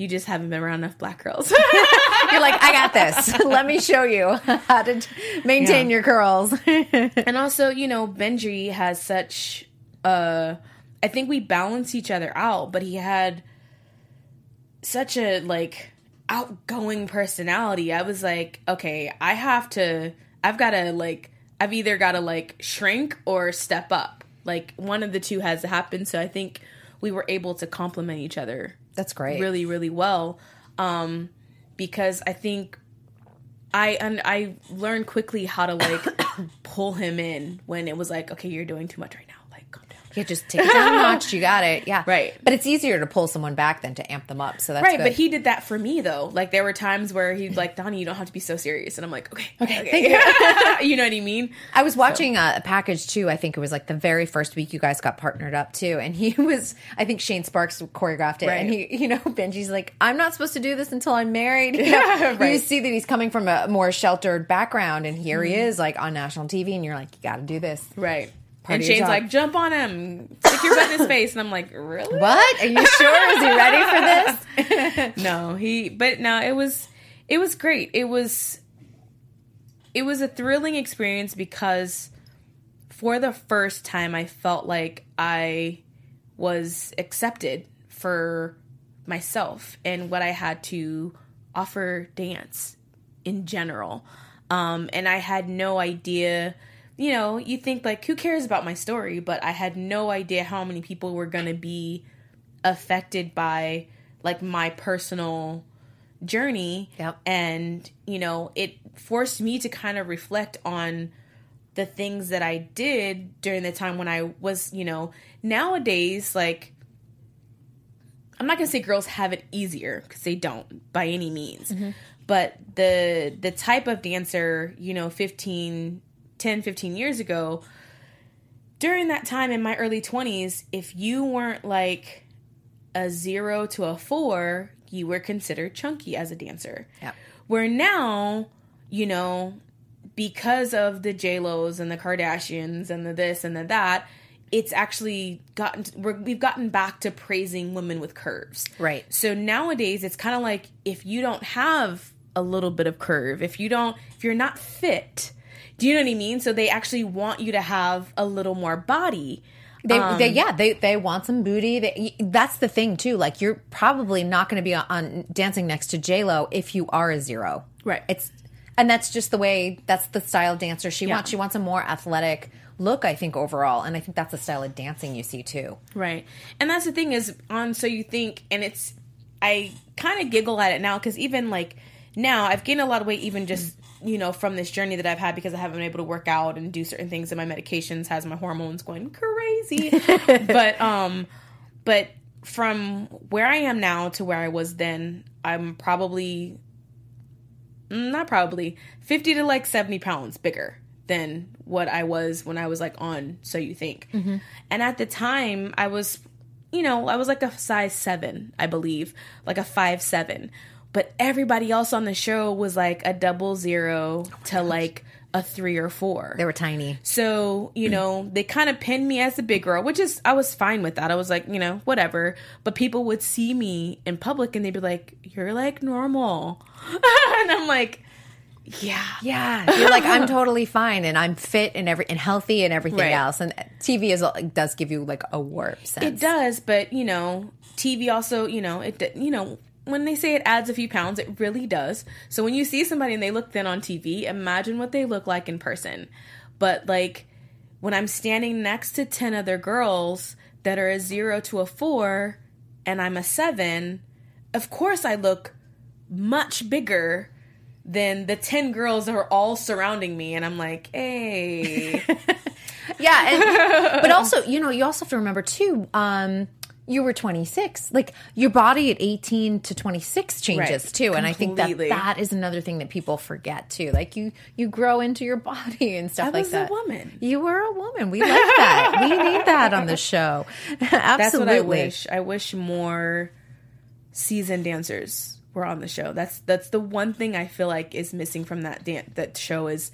"You just haven't been around enough black girls." You're like, I got this. Let me show you how to maintain Yeah. your curls. and also, you know, Benji has such uh I think we balance each other out, but he had such a like outgoing personality. I was like, "Okay, I have to I've got to like I've either got to like shrink or step up." Like one of the two has to happen, so I think we were able to complement each other That's great. really really well um because i think i and i learned quickly how to like pull him in when it was like okay you're doing too much right now like calm down Yeah, just take it down a notch. You got it. Yeah. Right. But it's easier to pull someone back than to amp them up. So that's right good. but he did that for me though like there were times where he'd like donnie you don't have to be so serious and i'm like okay okay, okay. you you. know what i mean I was watching a, a package too. I think it was like the very first week you guys got partnered up too, and he was. I think Shane Sparks choreographed it, and he, you know, Benji's like, "I'm not supposed to do this until I'm married." You, know? You right. see that he's coming from a more sheltered background, and here Mm-hmm. he is, like on national TV, and you're like, "You got to do this." right and Shane's like, jump on him, stick your butt in his face, and I'm like, really? What? Are you sure? Is he ready for this? no, he. But no, it was it was great. It was it was a thrilling experience because for the first time I felt like I was accepted for myself and what I had to offer dance in general. Um, and I had no idea, you know, you think like, who cares about my story? But I had no idea how many people were going to be affected by like my personal journey. Yep. And, you know, it forced me to kind of reflect on the things that I did during the time when I was, you know, nowadays, like, I'm not gonna say girls have it easier because they don't by any means, mm-hmm. but the the type of dancer, you know, 15, 10, 15 years ago, during that time in my early 20s, if you weren't like a zero to a four, you were considered chunky as a dancer. Yep. Where now, you know, because of the J Lo's and the Kardashians and the this and the that, it's actually gotten we're, we've gotten back to praising women with curves. Right. So nowadays, it's kind of like if you don't have a little bit of curve, if you don't, if you're not fit, do you know what I mean? So they actually want you to have a little more body. They, Um, they, yeah, they, they want some booty. They, that's the thing too. Like you're probably not going to be on, on dancing next to J Lo if you are a zero. Right. It's and that's just the way. That's the style dancer she Yeah. wants. She wants a more athletic look. I think overall, and I think that's the style of dancing you see too. Right. And that's the thing is on So You Think, and it's, I kind of giggle at it now because even like now I've gained a lot of weight, even just, you know, from this journey that I've had because I haven't been able to work out and do certain things and my medications has my hormones going crazy. but, um, but from where I am now to where I was then, I'm probably, not probably, 50 to like 70 pounds bigger than what I was when I was like on So You Think. And at the time, I was, you know, I was like a size seven, I believe, like a five seven. But everybody else on the show was like a double zero oh to like a three or four. They were tiny. So, you know, they kind of pinned me as a big girl, which is, I was fine with that. I was like, you know, whatever. But people would see me in public and they'd be like, you're like normal. and I'm like, yeah. Yeah, you're like I'm totally fine and I'm fit and every and healthy and everything Right. else. And TV is does give you like a warp sense. It does, but, you know, TV also, you know, it, you know, when they say it adds a few pounds, it really does. So when you see somebody and they look thin on TV, imagine what they look like in person. But like when I'm standing next to 10 other girls that are a 0 to a 4 and I'm a 7, of course I look much bigger than the 10 girls that are all surrounding me and I'm like, "Hey." Yeah, and, but also, you know, you also have to remember too. Um, you were 26. Like your body at 18 to 26 changes Right. too, and I think that that is another thing that people forget too. Like you, you grow into your body and stuff I like was a that. woman. You were a woman. We like that. we need that on the show. Absolutely. That's what I wish. I wish more seasoned dancers were on the show. That's that's the one thing I feel like is missing from that dan- that show is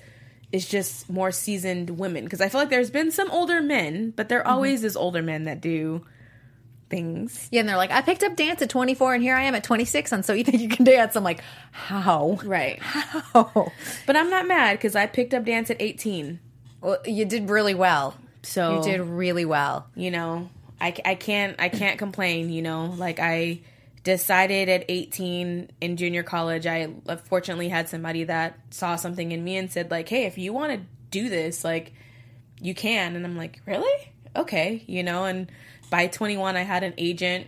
is just more seasoned women because I feel like there's been some older men, but there mm-hmm. always is older men that do things. Yeah, and they're like, I picked up dance at 24, and here I am at 26, and so you think you can dance? I'm like, how? Right. How? But I'm not mad because I picked up dance at 18. Well, you did really well. So You did really well. you know I, I can't i can't complain you know like i decided at 18 in junior college i uh, fortunately had somebody that saw something in me and said like hey if you want to do this like you can and i'm like really okay you know and by 21 i had an agent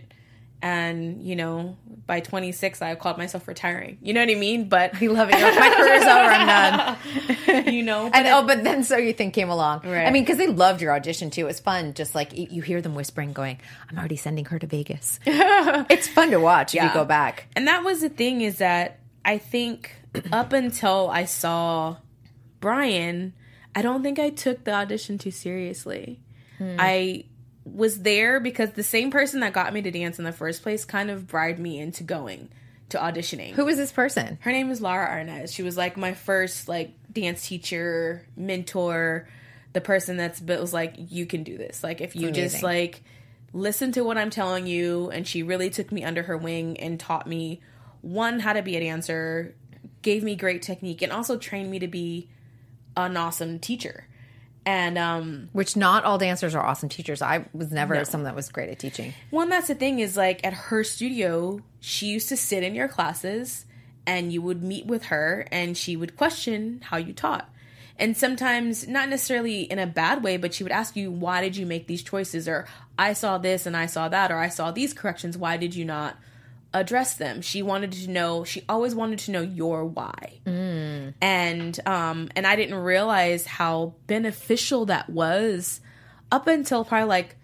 and you know by 26 i called myself retiring you know what i mean but I love it. My career's over. I'm done. you know And oh, but then so you think came along. Right. I mean, because they loved your audition too. It was fun. Just like you you hear them whispering, going, "I'm already sending her to Vegas." it's fun to watch if you go back. And that was the thing is that I think up until I saw Brian, I don't think I took the audition too seriously. Hmm. I was there because the same person that got me to dance in the first place kind of bribed me into going to auditioning. Who was this person? Her name is Lara Arnaz. She was like my first like dance teacher, mentor. the person that's been was like, you can do this. Like if you just like listen to what I'm telling you, and she really took me under her wing and taught me one how to be a dancer, gave me great technique, and also trained me to be an awesome teacher. And um, Which not all dancers are awesome teachers. I was never someone that was great at teaching. One that's the thing is like at her studio, she used to sit in your classes and you would meet with her and she would question how you taught. And sometimes not necessarily in a bad way, but she would ask you, why did you make these choices? Or I saw this and I saw that, or I saw these corrections. Why did you not address them? She wanted to know, she always wanted to know your why. And um and I didn't realize how beneficial that was up until probably like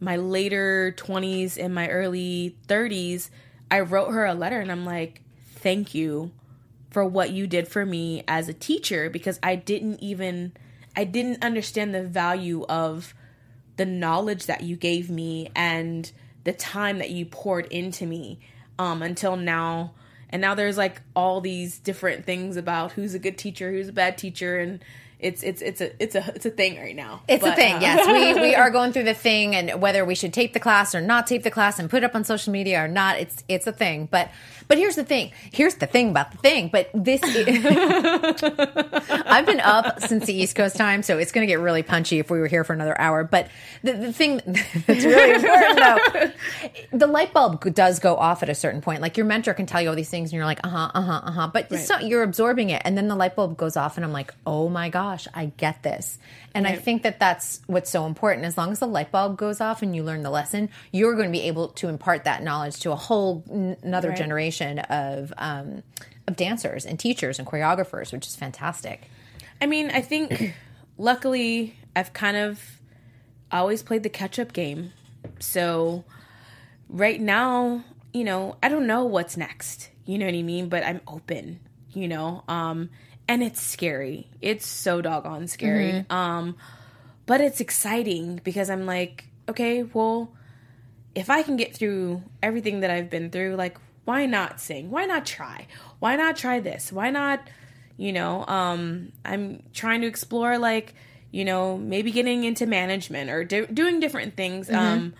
my later 20s and my early 30s, I wrote her a letter and I'm like, thank you for what you did for me as a teacher because I didn't even, I didn't understand the value of the knowledge that you gave me and the time that you poured into me um, until now. And now there's like all these different things about who's a good teacher, who's a bad teacher, and it's it's it's a it's a it's a thing right now. It's a thing, uh, yes. We we are going through the thing, and whether we should tape the class or not tape the class and put it up on social media or not, it's it's a thing. But but here's the thing. Here's the thing about the thing. But this, I've been up since the East Coast time, so it's going to get really punchy if we were here for another hour. But the, the thing that's really important, though, the light bulb does go off at a certain point. Like your mentor can tell you all these things, and you're like, uh huh, uh huh, uh huh. But it's not, you're absorbing it, and then the light bulb goes off, and I'm like, oh my gosh, I get this. And I think that that's what's so important. As long as the light bulb goes off and you learn the lesson, you're going to be able to impart that knowledge to a whole n- another Right. generation of um, of dancers and teachers and choreographers, which is fantastic. I mean, I think luckily I've kind of always played the catch up game. So right now, you know, I don't know what's next. You know what I mean? But I'm open, you know? Um and it's scary. It's so doggone scary. Um but it's exciting because I'm like, okay, well, if I can get through everything that I've been through, like, why not sing? Why not try? Why not try this? Why not, you know, um, I'm trying to explore, like, you know, maybe getting into management or do- doing different things. Um,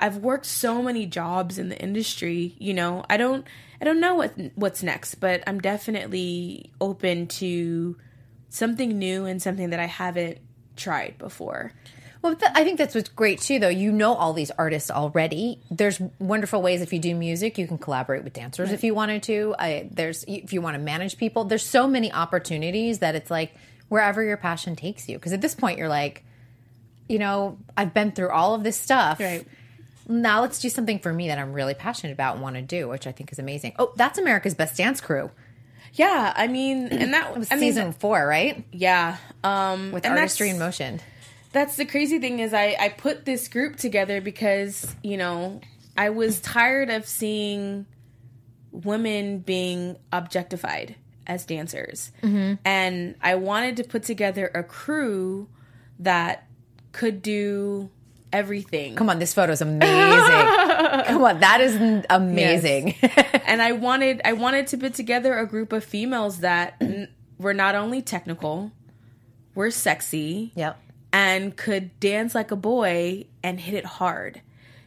I've worked so many jobs in the industry, you know, I don't, I don't know what what's next, but I'm definitely open to something new and something that I haven't tried before. Well, th- I think that's what's great too, though. You know all these artists already. There's wonderful ways if you do music, you can collaborate with dancers if you wanted to. I, there's if you want to manage people. There's so many opportunities that it's like wherever your passion takes you. Because at this point, you're like, you know, I've been through all of this stuff. Right. Now let's do something for me that I'm really passionate about and want to do, which I think is amazing. Oh, that's America's Best Dance Crew. Yeah, I mean, and that was I mean, season four, right? Yeah. Um With and artistry in motion. That's the crazy thing is I I put this group together because, you know, I was tired of seeing women being objectified as dancers. Mm-hmm. And I wanted to put together a crew that could do everything. Come on, this photo's amazing. Come on, that is amazing. and I wanted I wanted to put together a group of females that n- were not only technical, were sexy, yep. and could dance like a boy and hit it hard,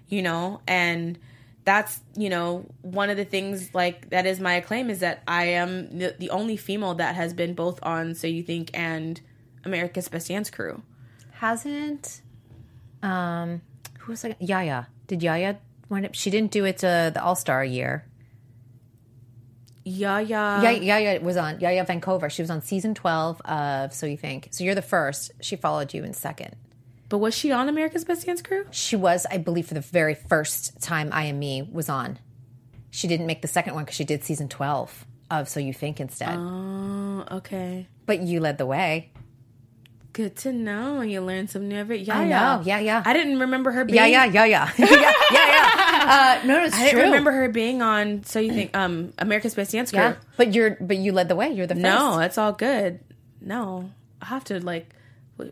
you know? And that's, you know, one of the things like that is my acclaim is that I am the, the only female that has been both on So You Think and America's Best Dance Crew. hasn't um who was like Yaya? Did Yaya wind up she didn't do it to the All Star year. Yaya. Yaya, Yaya was on Yaya Vancouver. She was on season twelve of So You Think. So you're the first. She followed you in second. But was she on America's Best Dance Crew? She was, I believe, for the very first time I Am Me was on. She didn't make the second one because she did season twelve of So You Think instead. Oh, okay. but you led the way. Good to know. You learned some new of it. I know. Yeah, yeah. I didn't remember her being Yeah, yeah, yeah, yeah, yeah, yeah, yeah. Uh, no, it's I didn't remember her being on So You Think um America's Best Dance Crew. Yeah, but you're, but you led the way. You're the first. No, it's all good. No, I have to like.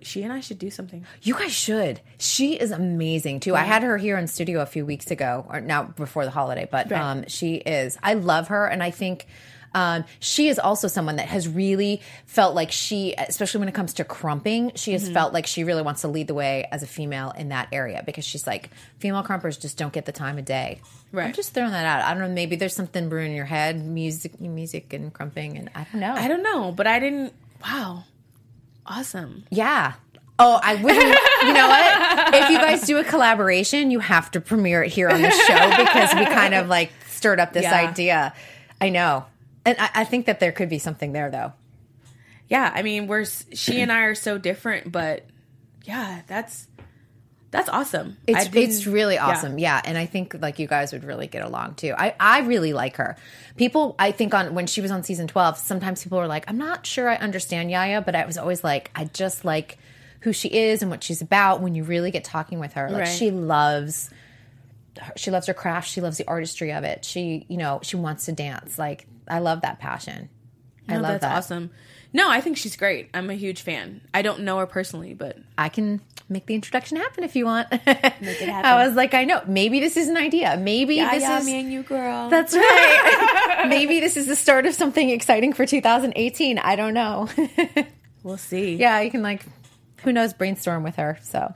She and I should do something. You guys should. She is amazing too. I had her here in studio a few weeks ago, or now before the holiday, but Right. um, she is. I love her, and I think Um, she is also someone that has really felt like she, especially when it comes to crumping, she has felt like she really wants to lead the way as a female in that area because she's like, female crumpers just don't get the time of day. Right. I'm just throwing that out. I don't know. Maybe there's something brewing in your head, music, music, and crumping, and I don't know. I don't know, but I didn't. Wow, awesome. Yeah. Oh, I wouldn't. you know what? If you guys do a collaboration, you have to premiere it here on the show because we kind of like stirred up this Yeah. idea. I know. And I, I think that there could be something there, though. Yeah, I mean, we're she and I are so different, but yeah, that's that's awesome. It's it's really yeah. awesome. Yeah. And I think like you guys would really get along too. I, I really like her. People I think on when she was on season 12, sometimes people were like, I'm not sure I understand Yaya, but I was always like, I just like who she is and what she's about when you really get talking with her. Like Right. she loves she loves her craft, she loves the artistry of it. She, you know, she wants to dance. Like I love that passion. I No, love that's that. awesome. No, I think she's great. I'm a huge fan. I don't know her personally, but I can make the introduction happen if you want. Make it happen. I was like, I know. Maybe this is an idea. Maybe this is me and you, girl. That's right. Maybe this is the start of something exciting for 2018. I don't know. we'll see. yeah, you can like, who knows, brainstorm with her. So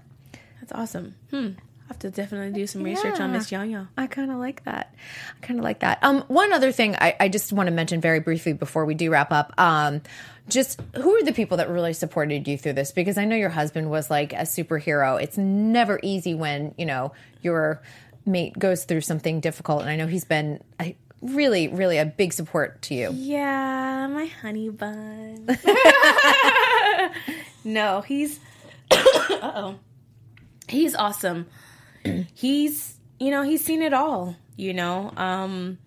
that's awesome. Hmm. I have to definitely do some research on Yeah. Miss Yanya. I kind of like that. I kind of like that. Um, one other thing I, I just want to mention very briefly before we do wrap up. Um, just who are the people that really supported you through this? Because I know your husband was like a superhero. It's never easy when you know your mate goes through something difficult, and I know he's been a, really, really a big support to you. Yeah, my honey bun. no, he's uh-oh. He's awesome. He's you know, he's seen it all, you know. Um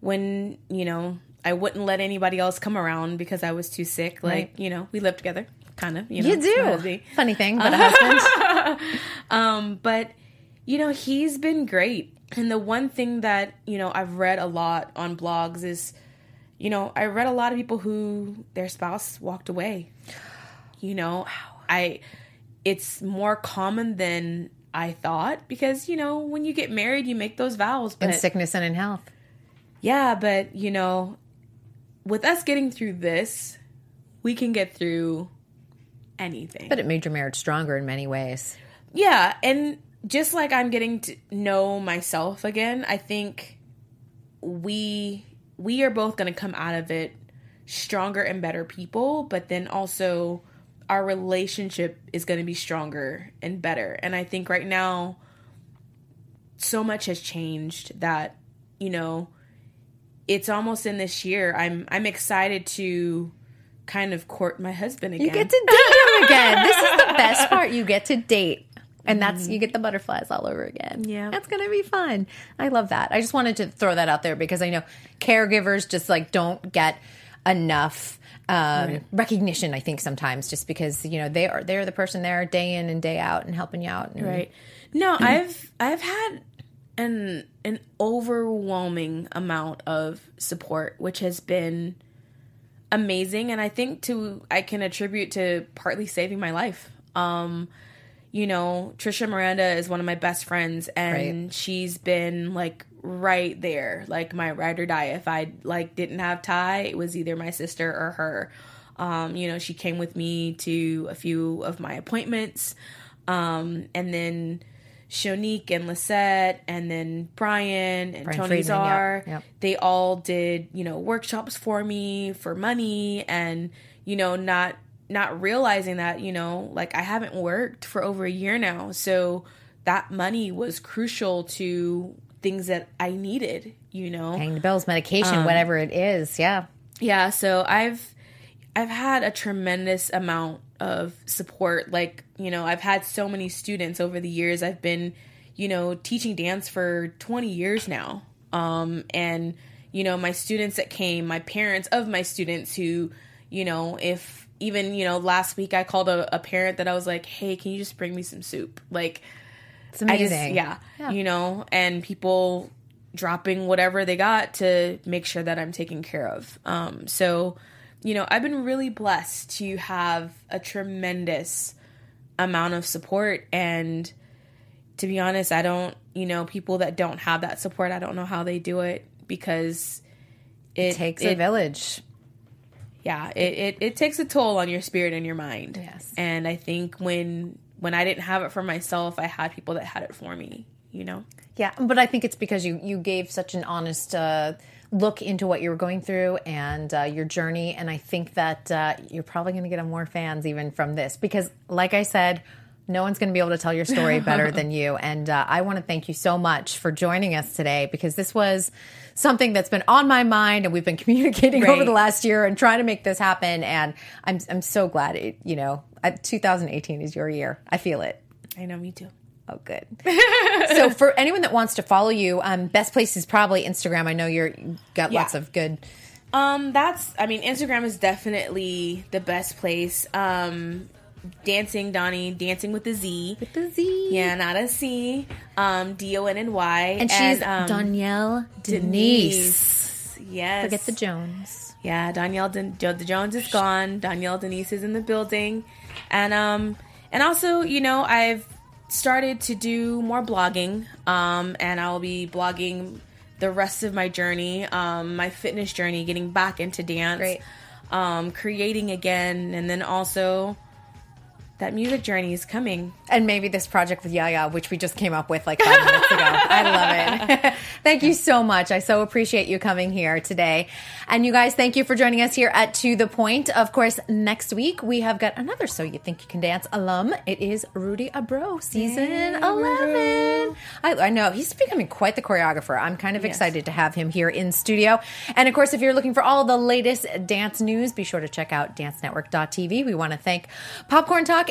when, you know, I wouldn't let anybody else come around because I was too sick. Like, Right. you know, we live together, kind of. You, know, You do. Funny thing, but a husband. Um, but you know, he's been great. And the one thing that, you know, I've read a lot on blogs is, you know, I read a lot of people who their spouse walked away. You know, I it's more common than I thought because, you know, when you get married, you make those vows. But in sickness and in health. yeah, but you know, with us getting through this, we can get through anything. But it made your marriage stronger in many ways. Yeah, and just like I'm getting to know myself again, I think we we are both going to come out of it stronger and better people, but then also our relationship is going to be stronger and better. And I think right now so much has changed that you know it's almost in this year I'm I'm excited to kind of court my husband again. You get to date him again. This is the best part. You get to date. And that's mm-hmm. you get the butterflies all over again. Yeah. That's gonna be fun. I love that. I just wanted to throw that out there because I know caregivers just like don't get enough um, recognition, I think sometimes just because, you know, they are they're the person there day in and day out and helping you out. And, Right. No, I've I've had an an overwhelming amount of support, which has been amazing, and I think to I can attribute to partly saving my life. Um, you know, Trisha Miranda is one of my best friends, and Right. she's been like right there, like my ride or die. If I like didn't have Ty, it was either my sister or her. Um, you know, she came with me to a few of my appointments. Um, and then Shonique and Lisette and then Brian and Brian Tony Friedman, yeah, Czar, yep. they all did, you know, workshops for me for money and, you know, not not realizing that, you know, like I haven't worked for over a year now. So that money was crucial to things that I needed, you know. Paying the bills, medication, whatever it is. Yeah. Yeah, so I've I've had a tremendous amount of support. Like, you know, I've had so many students over the years. I've been, you know, teaching dance for 20 years now. Um and you know, my students that came, my parents of my students who, you know, if even, you know, last week I called a, a parent that I was like, "Hey, can you just bring me some soup?" Like It's I just amazing. yeah, Yeah. you know, and people dropping whatever they got to make sure that I'm taken care of. Um, so, you know, I've been really blessed to have a tremendous amount of support and to be honest, I don't, you know, people that don't have that support, I don't know how they do it because It takes a village. Yeah, it, it, it takes a toll on your spirit and your mind. Yes. And I think when when I didn't have it for myself, I had people that had it for me, you know? Yeah, but I think it's because you you gave such an honest uh, look into what you were going through and uh, your journey, and I think that uh, you're probably going to get more fans even from this because, like I said. No one's going to be able to tell your story better than you. And uh, I want to thank you so much for joining us today because this was something that's been on my mind and we've been communicating Right. over the last year and trying to make this happen. And I'm, I'm so glad it, you know, uh, 2018 is your year. I feel it. I know, me too. Oh, good. so, for anyone that wants to follow you, um, best place is probably Instagram. I know you're you got Yeah. lots of good. Um, that's I mean, Instagram is definitely the best place. Um, dancing Donnie, dancing with the Z. With the Z. Yeah, not a C. Um, D O N N Y. And she's um, Donyelle Denise. Yes. Forget the Jones. Yeah, Donyelle Den- the Jones is gone. Donyelle Denise is in the building, and um, and also you know I've started to do more blogging, um, and I'll be blogging the rest of my journey, um, my fitness journey, getting back into dance, um, creating again, and then also that music journey is coming. And maybe this project with Yaya, which we just came up with like five minutes ago. I love it. thank you so much. I so appreciate you coming here today. And you guys, thank you for joining us here at To The Point. Of course, next week we have got another So You Think You Can Dance alum. It is Rudy Abreu, season 11. I, I know he's becoming quite the choreographer. I'm kind of excited to have him here in studio. And of course, if you're looking for all the latest dance news, be sure to check out dancenetwork.tv. We want to thank Popcorn Talk